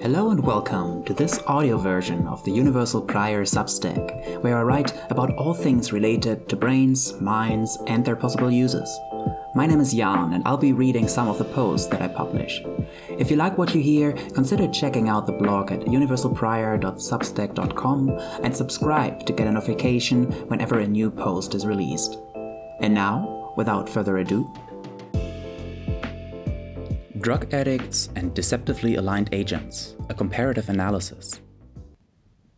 Hello and welcome to this audio version of the Universal Prior Substack, where I write about all things related to brains, minds, and their possible uses. My name is Jan, and I'll be reading some of the posts that I publish. If you like what you hear, consider checking out the blog at universalprior.substack.com and subscribe to get a notification whenever a new post is released. And now, without further ado, Drug Addicts and Deceptively Aligned Agents A Comparative Analysis.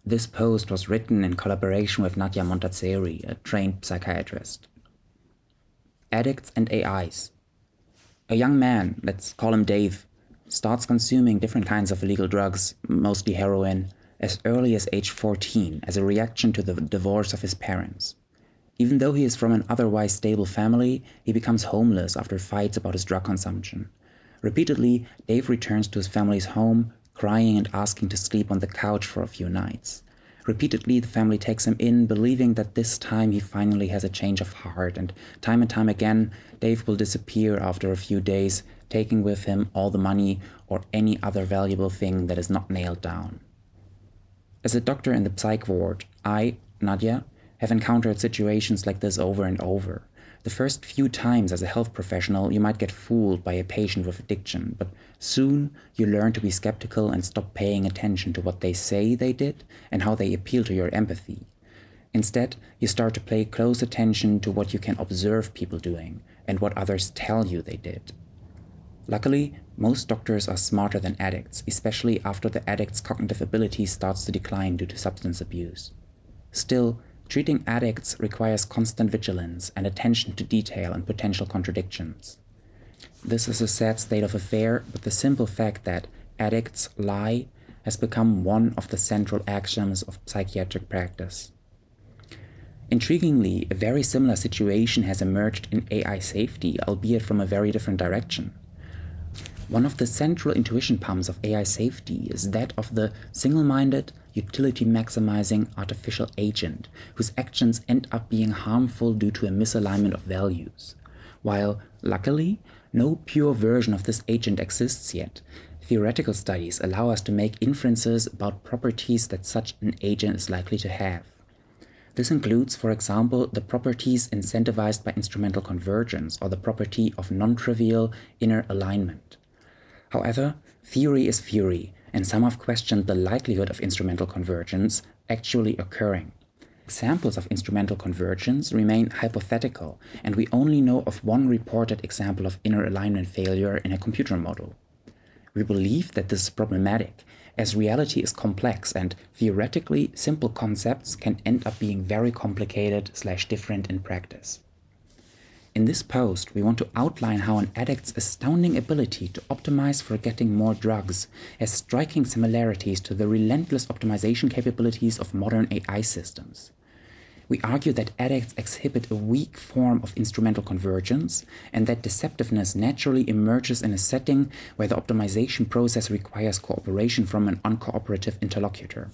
This post was written in collaboration with Nadia Montazeri, a trained psychiatrist. Addicts and AIs. A young man, let's call him Dave, starts consuming different kinds of illegal drugs, mostly heroin, as early as age 14 as a reaction to the divorce of his parents. Even though he is from an otherwise stable family, he becomes homeless after fights about his drug consumption. Repeatedly, Dave returns to his family's home, crying and asking to sleep on the couch for a few nights. Repeatedly, the family takes him in, believing that this time he finally has a change of heart, and time and time again, Dave will disappear after a few days, taking with him all the money or any other valuable thing that is not nailed down. As a doctor in the psych ward, I, Nadia, have encountered situations like this over and over. The first few times as a health professional, you might get fooled by a patient with addiction, but soon you learn to be skeptical and stop paying attention to what they say they did and how they appeal to your empathy. Instead, you start to pay close attention to what you can observe people doing and what others tell you they did. Luckily, most doctors are smarter than addicts, especially after the addict's cognitive ability starts to decline due to substance abuse. Still, Treating addicts requires constant vigilance and attention to detail and potential contradictions. This is a sad state of affair, but the simple fact that addicts lie has become one of the central axioms of psychiatric practice. Intriguingly, a very similar situation has emerged in AI safety, albeit from a very different direction. One of the central intuition pumps of AI safety is that of the single minded, utility maximizing artificial agent whose actions end up being harmful due to a misalignment of values. While, luckily, no pure version of this agent exists yet, theoretical studies allow us to make inferences about properties that such an agent is likely to have. This includes, for example, the properties incentivized by instrumental convergence or the property of non trivial inner alignment. However, theory is theory, and some have questioned the likelihood of instrumental convergence actually occurring. Examples of instrumental convergence remain hypothetical, and we only know of one reported example of inner alignment failure in a computer model. We believe that this is problematic, as reality is complex and theoretically simple concepts can end up being very complicated slash different in practice. In this post, we want to outline how an addict's astounding ability to optimize for getting more drugs has striking similarities to the relentless optimization capabilities of modern AI systems. We argue that addicts exhibit a weak form of instrumental convergence and that deceptiveness naturally emerges in a setting where the optimization process requires cooperation from an uncooperative interlocutor.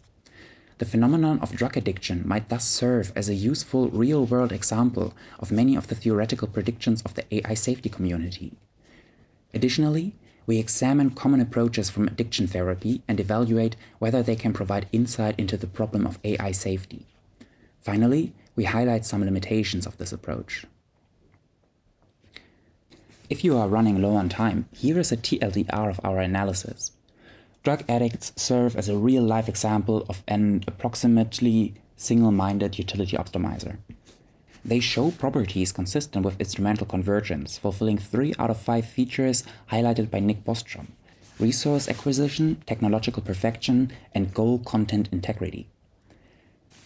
The phenomenon of drug addiction might thus serve as a useful real world example of many of the theoretical predictions of the AI safety community. Additionally, we examine common approaches from addiction therapy and evaluate whether they can provide insight into the problem of AI safety. Finally, we highlight some limitations of this approach. If you are running low on time, here is a TLDR of our analysis. Drug addicts serve as a real life example of an approximately single minded utility optimizer. They show properties consistent with instrumental convergence, fulfilling three out of five features highlighted by Nick Bostrom resource acquisition, technological perfection, and goal content integrity.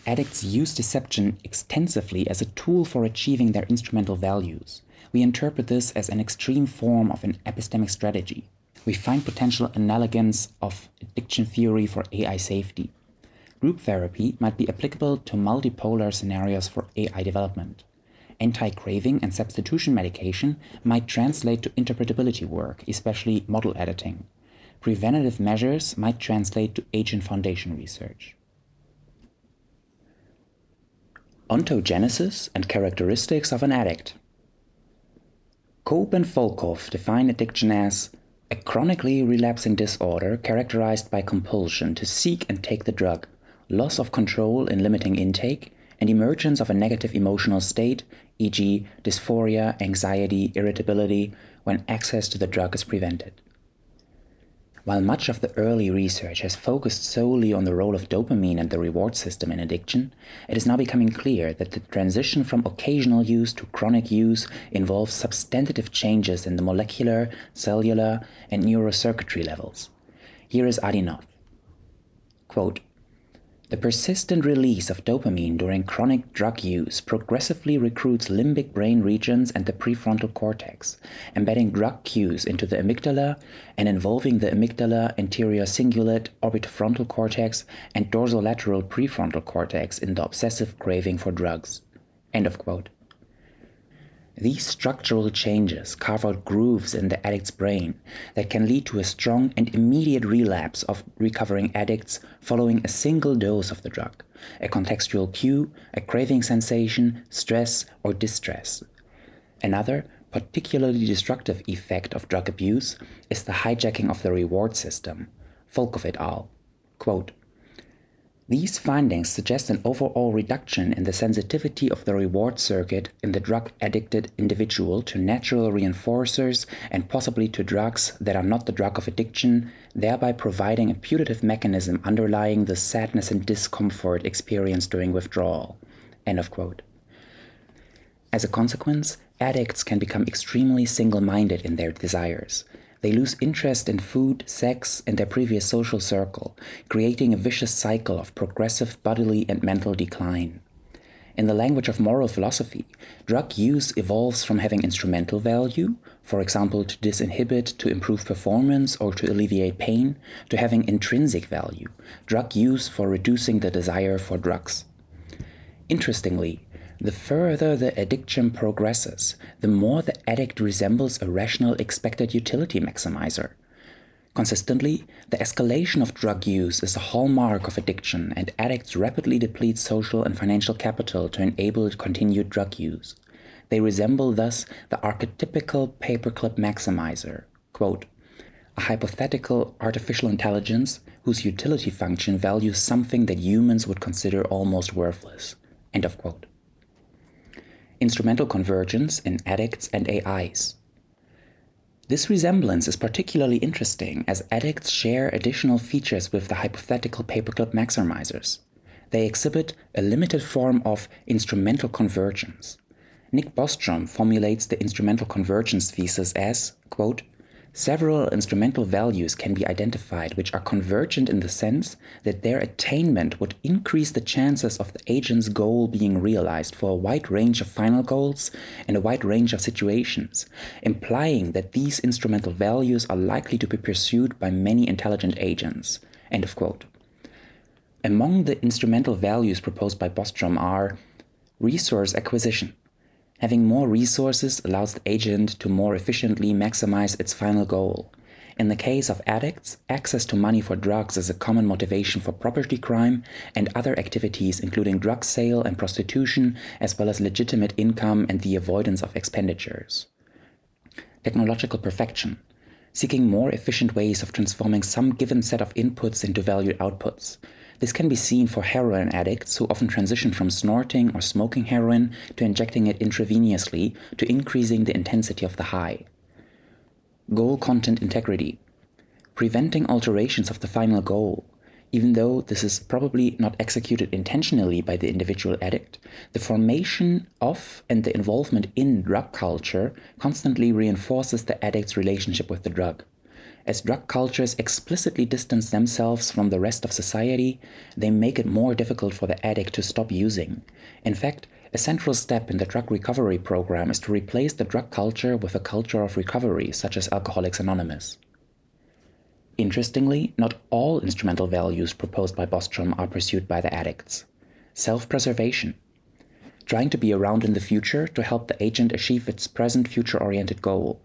Addicts use deception extensively as a tool for achieving their instrumental values. We interpret this as an extreme form of an epistemic strategy we find potential analogons of addiction theory for AI safety. Group therapy might be applicable to multipolar scenarios for AI development. Anti craving and substitution medication might translate to interpretability work, especially model editing. Preventative measures might translate to agent foundation research. Ontogenesis and characteristics of an addict. Koob and Volkow define addiction as a chronically relapsing disorder characterized by compulsion to seek and take the drug, loss of control in limiting intake, and emergence of a negative emotional state, e.g., dysphoria, anxiety, irritability, when access to the drug is prevented. While much of the early research has focused solely on the role of dopamine and the reward system in addiction, it is now becoming clear that the transition from occasional use to chronic use involves substantive changes in the molecular, cellular, and neurocircuitry levels. Here is Adinoff. Quote, the persistent release of dopamine during chronic drug use progressively recruits limbic brain regions and the prefrontal cortex, embedding drug cues into the amygdala and involving the amygdala, anterior cingulate, orbitofrontal cortex, and dorsolateral prefrontal cortex in the obsessive craving for drugs. End of quote. These structural changes carve out grooves in the addict's brain that can lead to a strong and immediate relapse of recovering addicts following a single dose of the drug, a contextual cue, a craving sensation, stress, or distress. Another, particularly destructive effect of drug abuse is the hijacking of the reward system. Volkow et al. Quote, these findings suggest an overall reduction in the sensitivity of the reward circuit in the drug addicted individual to natural reinforcers and possibly to drugs that are not the drug of addiction, thereby providing a putative mechanism underlying the sadness and discomfort experienced during withdrawal. End of quote. As a consequence, addicts can become extremely single minded in their desires. They lose interest in food, sex, and their previous social circle, creating a vicious cycle of progressive bodily and mental decline. In the language of moral philosophy, drug use evolves from having instrumental value, for example, to disinhibit, to improve performance, or to alleviate pain, to having intrinsic value, drug use for reducing the desire for drugs. Interestingly, the further the addiction progresses, the more the addict resembles a rational expected utility maximizer. Consistently, the escalation of drug use is a hallmark of addiction, and addicts rapidly deplete social and financial capital to enable continued drug use. They resemble thus the archetypical paperclip maximizer, quote, a hypothetical artificial intelligence whose utility function values something that humans would consider almost worthless. End of quote instrumental convergence in addicts and AIs. This resemblance is particularly interesting as addicts share additional features with the hypothetical paperclip maximizers. They exhibit a limited form of instrumental convergence. Nick Bostrom formulates the instrumental convergence thesis as, quote, Several instrumental values can be identified which are convergent in the sense that their attainment would increase the chances of the agent's goal being realized for a wide range of final goals and a wide range of situations, implying that these instrumental values are likely to be pursued by many intelligent agents. End of quote. Among the instrumental values proposed by Bostrom are resource acquisition, Having more resources allows the agent to more efficiently maximize its final goal. In the case of addicts, access to money for drugs is a common motivation for property crime and other activities, including drug sale and prostitution, as well as legitimate income and the avoidance of expenditures. Technological perfection, seeking more efficient ways of transforming some given set of inputs into valued outputs. This can be seen for heroin addicts who often transition from snorting or smoking heroin to injecting it intravenously to increasing the intensity of the high. Goal content integrity. Preventing alterations of the final goal. Even though this is probably not executed intentionally by the individual addict, the formation of and the involvement in drug culture constantly reinforces the addict's relationship with the drug. As drug cultures explicitly distance themselves from the rest of society, they make it more difficult for the addict to stop using. In fact, a central step in the drug recovery program is to replace the drug culture with a culture of recovery, such as Alcoholics Anonymous. Interestingly, not all instrumental values proposed by Bostrom are pursued by the addicts. Self preservation, trying to be around in the future to help the agent achieve its present future oriented goal.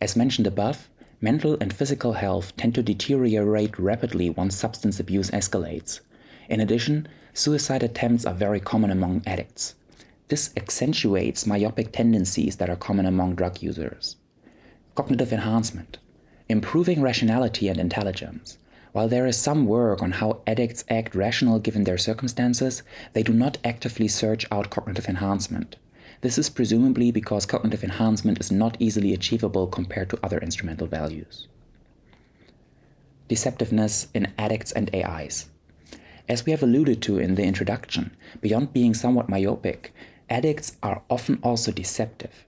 As mentioned above, Mental and physical health tend to deteriorate rapidly once substance abuse escalates. In addition, suicide attempts are very common among addicts. This accentuates myopic tendencies that are common among drug users. Cognitive enhancement. Improving rationality and intelligence. While there is some work on how addicts act rational given their circumstances, they do not actively search out cognitive enhancement. This is presumably because cognitive enhancement is not easily achievable compared to other instrumental values. Deceptiveness in addicts and AIs. As we have alluded to in the introduction, beyond being somewhat myopic, addicts are often also deceptive.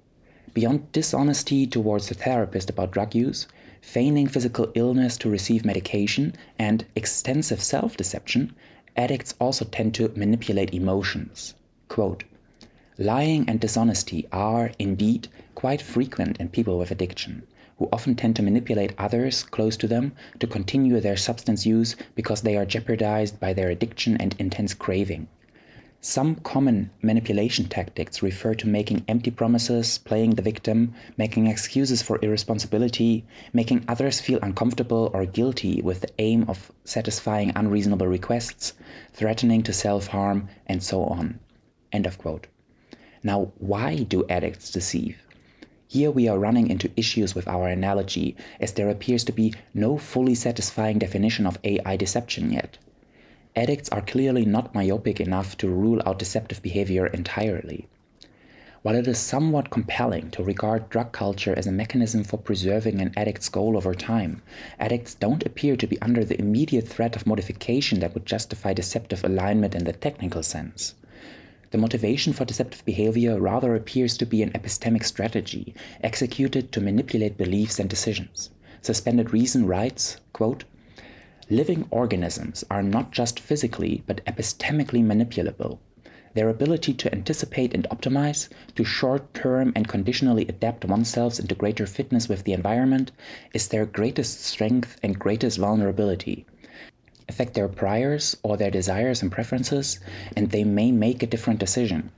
Beyond dishonesty towards the therapist about drug use, feigning physical illness to receive medication, and extensive self deception, addicts also tend to manipulate emotions. Quote, Lying and dishonesty are, indeed, quite frequent in people with addiction, who often tend to manipulate others close to them to continue their substance use because they are jeopardized by their addiction and intense craving. Some common manipulation tactics refer to making empty promises, playing the victim, making excuses for irresponsibility, making others feel uncomfortable or guilty with the aim of satisfying unreasonable requests, threatening to self harm, and so on. End of quote. Now, why do addicts deceive? Here we are running into issues with our analogy, as there appears to be no fully satisfying definition of AI deception yet addicts are clearly not myopic enough to rule out deceptive behavior entirely. While it is somewhat compelling to regard drug culture as a mechanism for preserving an addict's goal over time, addicts don't appear to be under the immediate threat of modification that would justify deceptive alignment in the technical sense. The motivation for deceptive behavior rather appears to be an epistemic strategy executed to manipulate beliefs and decisions. Suspended Reason writes, quote, Living organisms are not just physically but epistemically manipulable. Their ability to anticipate and optimize, to short term and conditionally adapt oneself into greater fitness with the environment, is their greatest strength and greatest vulnerability. Affect their priors or their desires and preferences, and they may make a different decision.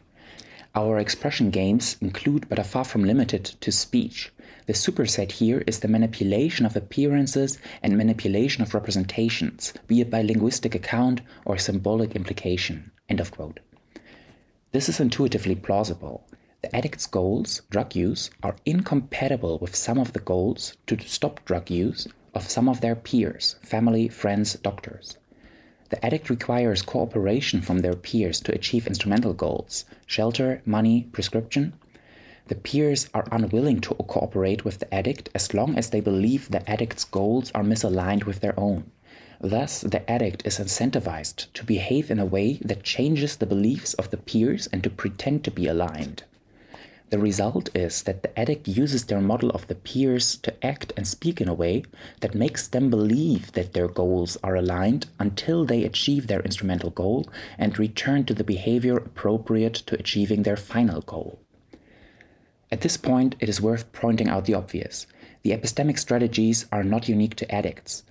Our expression games include but are far from limited to speech. The superset here is the manipulation of appearances and manipulation of representations, be it by linguistic account or symbolic implication. End of quote. This is intuitively plausible. The addict's goals, drug use, are incompatible with some of the goals to stop drug use of some of their peers, family, friends, doctors. The addict requires cooperation from their peers to achieve instrumental goals shelter, money, prescription. The peers are unwilling to cooperate with the addict as long as they believe the addict's goals are misaligned with their own. Thus, the addict is incentivized to behave in a way that changes the beliefs of the peers and to pretend to be aligned. The result is that the addict uses their model of the peers to act and speak in a way that makes them believe that their goals are aligned until they achieve their instrumental goal and return to the behavior appropriate to achieving their final goal. At this point, it is worth pointing out the obvious. The epistemic strategies are not unique to addicts.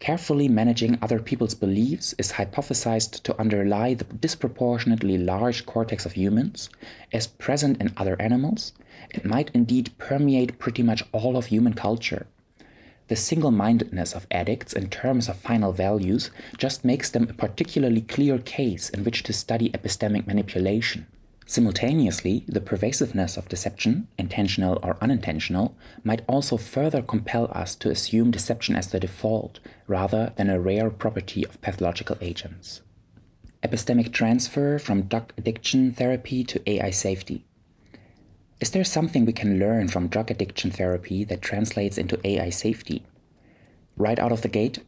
Carefully managing other people's beliefs is hypothesized to underlie the disproportionately large cortex of humans, as present in other animals, and might indeed permeate pretty much all of human culture. The single mindedness of addicts in terms of final values just makes them a particularly clear case in which to study epistemic manipulation. Simultaneously, the pervasiveness of deception, intentional or unintentional, might also further compel us to assume deception as the default rather than a rare property of pathological agents. Epistemic transfer from drug addiction therapy to AI safety. Is there something we can learn from drug addiction therapy that translates into AI safety? Right out of the gate,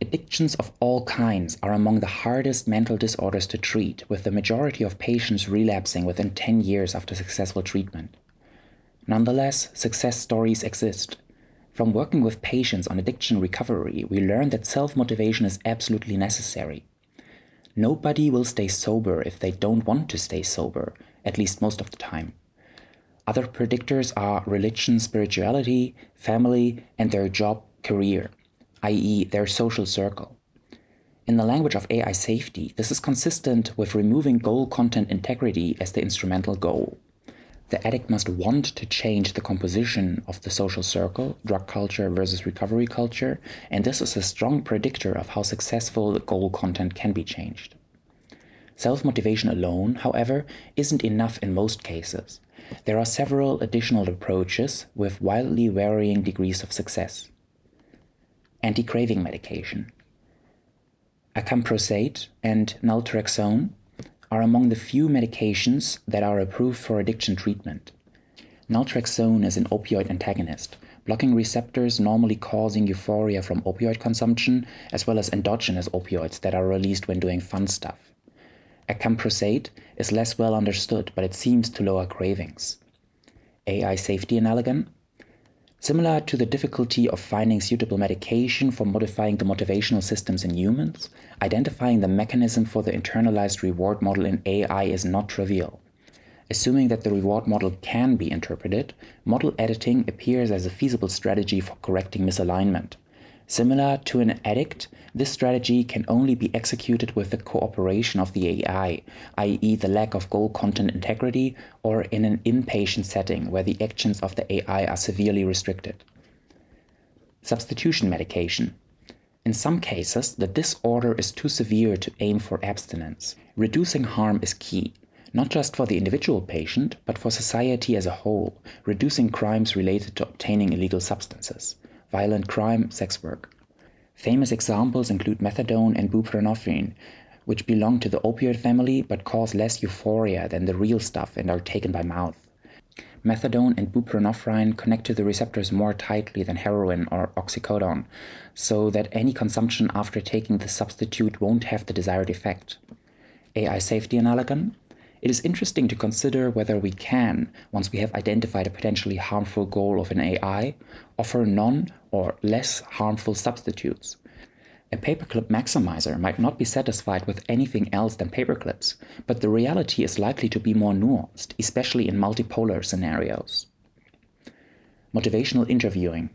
Addictions of all kinds are among the hardest mental disorders to treat, with the majority of patients relapsing within 10 years after successful treatment. Nonetheless, success stories exist. From working with patients on addiction recovery, we learn that self motivation is absolutely necessary. Nobody will stay sober if they don't want to stay sober, at least most of the time. Other predictors are religion, spirituality, family, and their job, career i.e., their social circle. In the language of AI safety, this is consistent with removing goal content integrity as the instrumental goal. The addict must want to change the composition of the social circle, drug culture versus recovery culture, and this is a strong predictor of how successful the goal content can be changed. Self motivation alone, however, isn't enough in most cases. There are several additional approaches with wildly varying degrees of success. Anti-craving medication. Acamprosate and naltrexone are among the few medications that are approved for addiction treatment. Naltrexone is an opioid antagonist, blocking receptors normally causing euphoria from opioid consumption, as well as endogenous opioids that are released when doing fun stuff. Acamprosate is less well understood, but it seems to lower cravings. AI safety analogon Similar to the difficulty of finding suitable medication for modifying the motivational systems in humans, identifying the mechanism for the internalized reward model in AI is not trivial. Assuming that the reward model can be interpreted, model editing appears as a feasible strategy for correcting misalignment. Similar to an addict, this strategy can only be executed with the cooperation of the AI, i.e., the lack of goal content integrity, or in an inpatient setting where the actions of the AI are severely restricted. Substitution medication. In some cases, the disorder is too severe to aim for abstinence. Reducing harm is key, not just for the individual patient, but for society as a whole, reducing crimes related to obtaining illegal substances, violent crime, sex work. Famous examples include methadone and buprenorphine, which belong to the opioid family but cause less euphoria than the real stuff and are taken by mouth. Methadone and buprenorphine connect to the receptors more tightly than heroin or oxycodone, so that any consumption after taking the substitute won't have the desired effect. AI safety analogon? It is interesting to consider whether we can, once we have identified a potentially harmful goal of an AI, offer non or less harmful substitutes. A paperclip maximizer might not be satisfied with anything else than paperclips, but the reality is likely to be more nuanced, especially in multipolar scenarios. Motivational interviewing.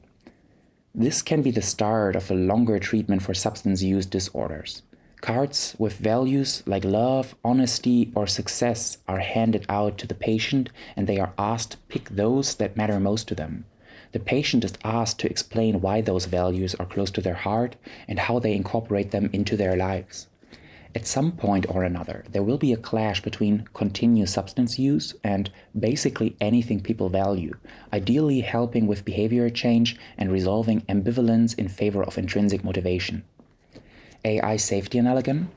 This can be the start of a longer treatment for substance use disorders. Cards with values like love, honesty, or success are handed out to the patient and they are asked to pick those that matter most to them. The patient is asked to explain why those values are close to their heart and how they incorporate them into their lives. At some point or another, there will be a clash between continuous substance use and basically anything people value, ideally helping with behavior change and resolving ambivalence in favor of intrinsic motivation. AI safety analogon,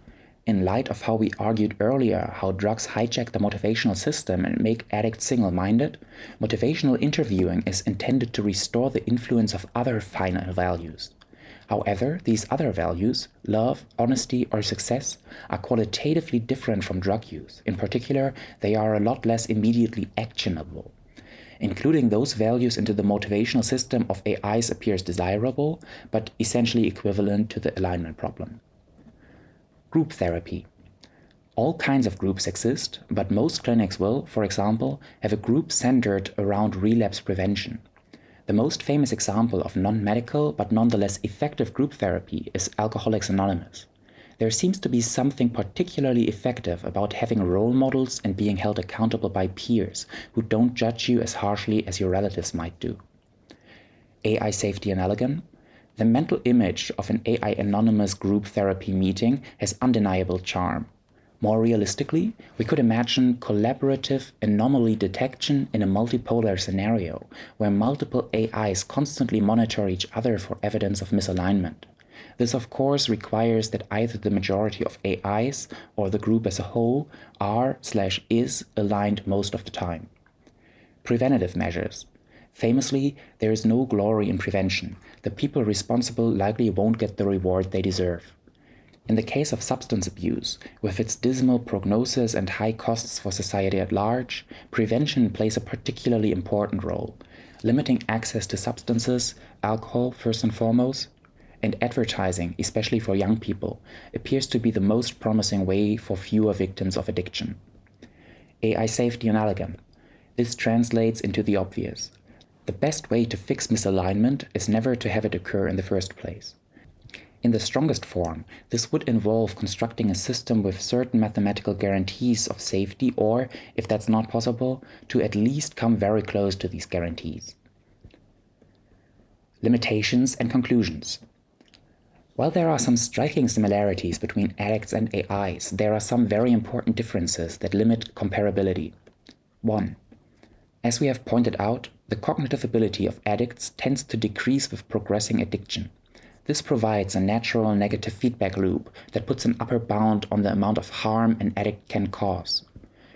in light of how we argued earlier how drugs hijack the motivational system and make addicts single minded, motivational interviewing is intended to restore the influence of other final values. However, these other values, love, honesty, or success, are qualitatively different from drug use. In particular, they are a lot less immediately actionable. Including those values into the motivational system of AIs appears desirable, but essentially equivalent to the alignment problem. Group therapy. All kinds of groups exist, but most clinics will, for example, have a group centered around relapse prevention. The most famous example of non medical but nonetheless effective group therapy is Alcoholics Anonymous there seems to be something particularly effective about having role models and being held accountable by peers who don't judge you as harshly as your relatives might do. AI Safety analogon. The mental image of an AI anonymous group therapy meeting has undeniable charm. More realistically, we could imagine collaborative anomaly detection in a multipolar scenario where multiple AIs constantly monitor each other for evidence of misalignment. This, of course, requires that either the majority of AIs or the group as a whole are slash is aligned most of the time. Preventative measures. Famously, there is no glory in prevention. The people responsible likely won't get the reward they deserve. In the case of substance abuse, with its dismal prognosis and high costs for society at large, prevention plays a particularly important role, limiting access to substances, alcohol first and foremost, and advertising, especially for young people, appears to be the most promising way for fewer victims of addiction. AI safety analogon. This translates into the obvious. The best way to fix misalignment is never to have it occur in the first place. In the strongest form, this would involve constructing a system with certain mathematical guarantees of safety, or, if that's not possible, to at least come very close to these guarantees. Limitations and conclusions. While there are some striking similarities between addicts and AIs, there are some very important differences that limit comparability. 1. As we have pointed out, the cognitive ability of addicts tends to decrease with progressing addiction. This provides a natural negative feedback loop that puts an upper bound on the amount of harm an addict can cause.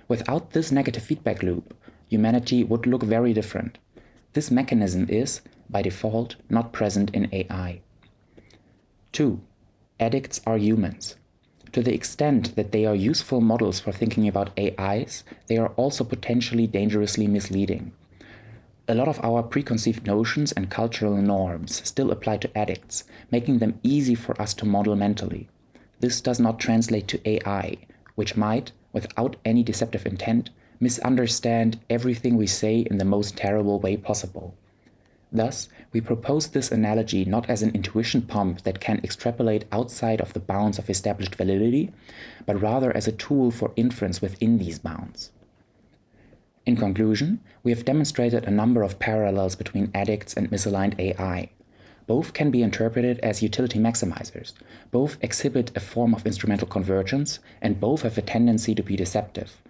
Without this negative feedback loop, humanity would look very different. This mechanism is, by default, not present in AI. 2. Addicts are humans. To the extent that they are useful models for thinking about AIs, they are also potentially dangerously misleading. A lot of our preconceived notions and cultural norms still apply to addicts, making them easy for us to model mentally. This does not translate to AI, which might, without any deceptive intent, misunderstand everything we say in the most terrible way possible. Thus, we propose this analogy not as an intuition pump that can extrapolate outside of the bounds of established validity, but rather as a tool for inference within these bounds. In conclusion, we have demonstrated a number of parallels between addicts and misaligned AI. Both can be interpreted as utility maximizers, both exhibit a form of instrumental convergence, and both have a tendency to be deceptive.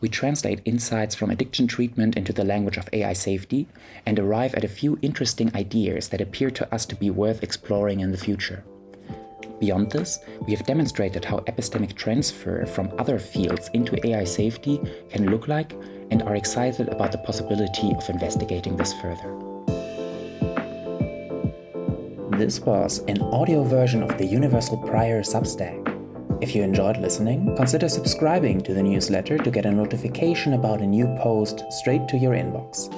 We translate insights from addiction treatment into the language of AI safety and arrive at a few interesting ideas that appear to us to be worth exploring in the future. Beyond this, we have demonstrated how epistemic transfer from other fields into AI safety can look like and are excited about the possibility of investigating this further. This was an audio version of the Universal Prior Substack. If you enjoyed listening, consider subscribing to the newsletter to get a notification about a new post straight to your inbox.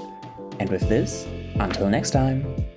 And with this, until next time.